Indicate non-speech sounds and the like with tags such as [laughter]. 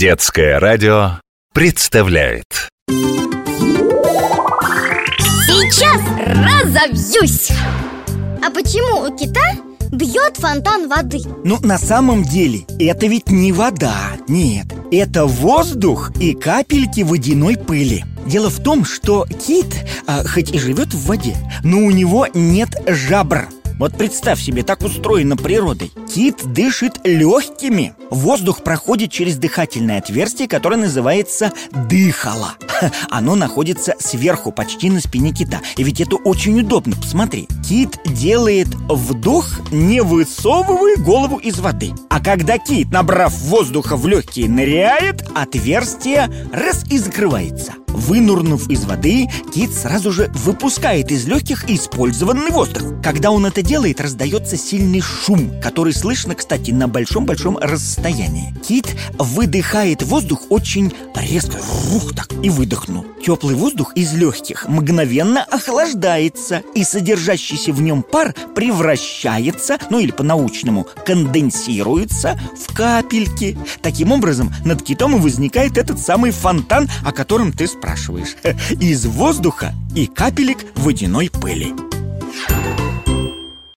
Детское радио представляет. Сейчас разовьюсь. А почему у кита бьет фонтан воды? Ну, на самом деле, это ведь не вода, нет Это воздух и капельки водяной пыли. Дело в том, что кит, а, хоть и живет в воде, но у него нет жабр вот представь себе, так устроена природой. Кит дышит легкими. Воздух проходит через дыхательное отверстие, которое называется дыхало. [laughs] Оно находится сверху, почти на спине кита. И ведь это очень удобно, посмотри. Кит делает вдох, не высовывая голову из воды. А когда кит, набрав воздуха в легкие, ныряет, отверстие раз и закрывается. Вынурнув из воды, кит сразу же выпускает из легких использованный воздух. Когда он это делает, раздается сильный шум, который слышно, кстати, на большом-большом расстоянии. Кит выдыхает воздух очень резко, рух так, и выдохнул. Теплый воздух из легких мгновенно охлаждается, и содержащийся в нем пар превращается, ну или по-научному, конденсируется в капельки. Таким образом, над китом и возникает этот самый фонтан, о котором ты спрашиваешь. [laughs] Из воздуха и капелек водяной пыли.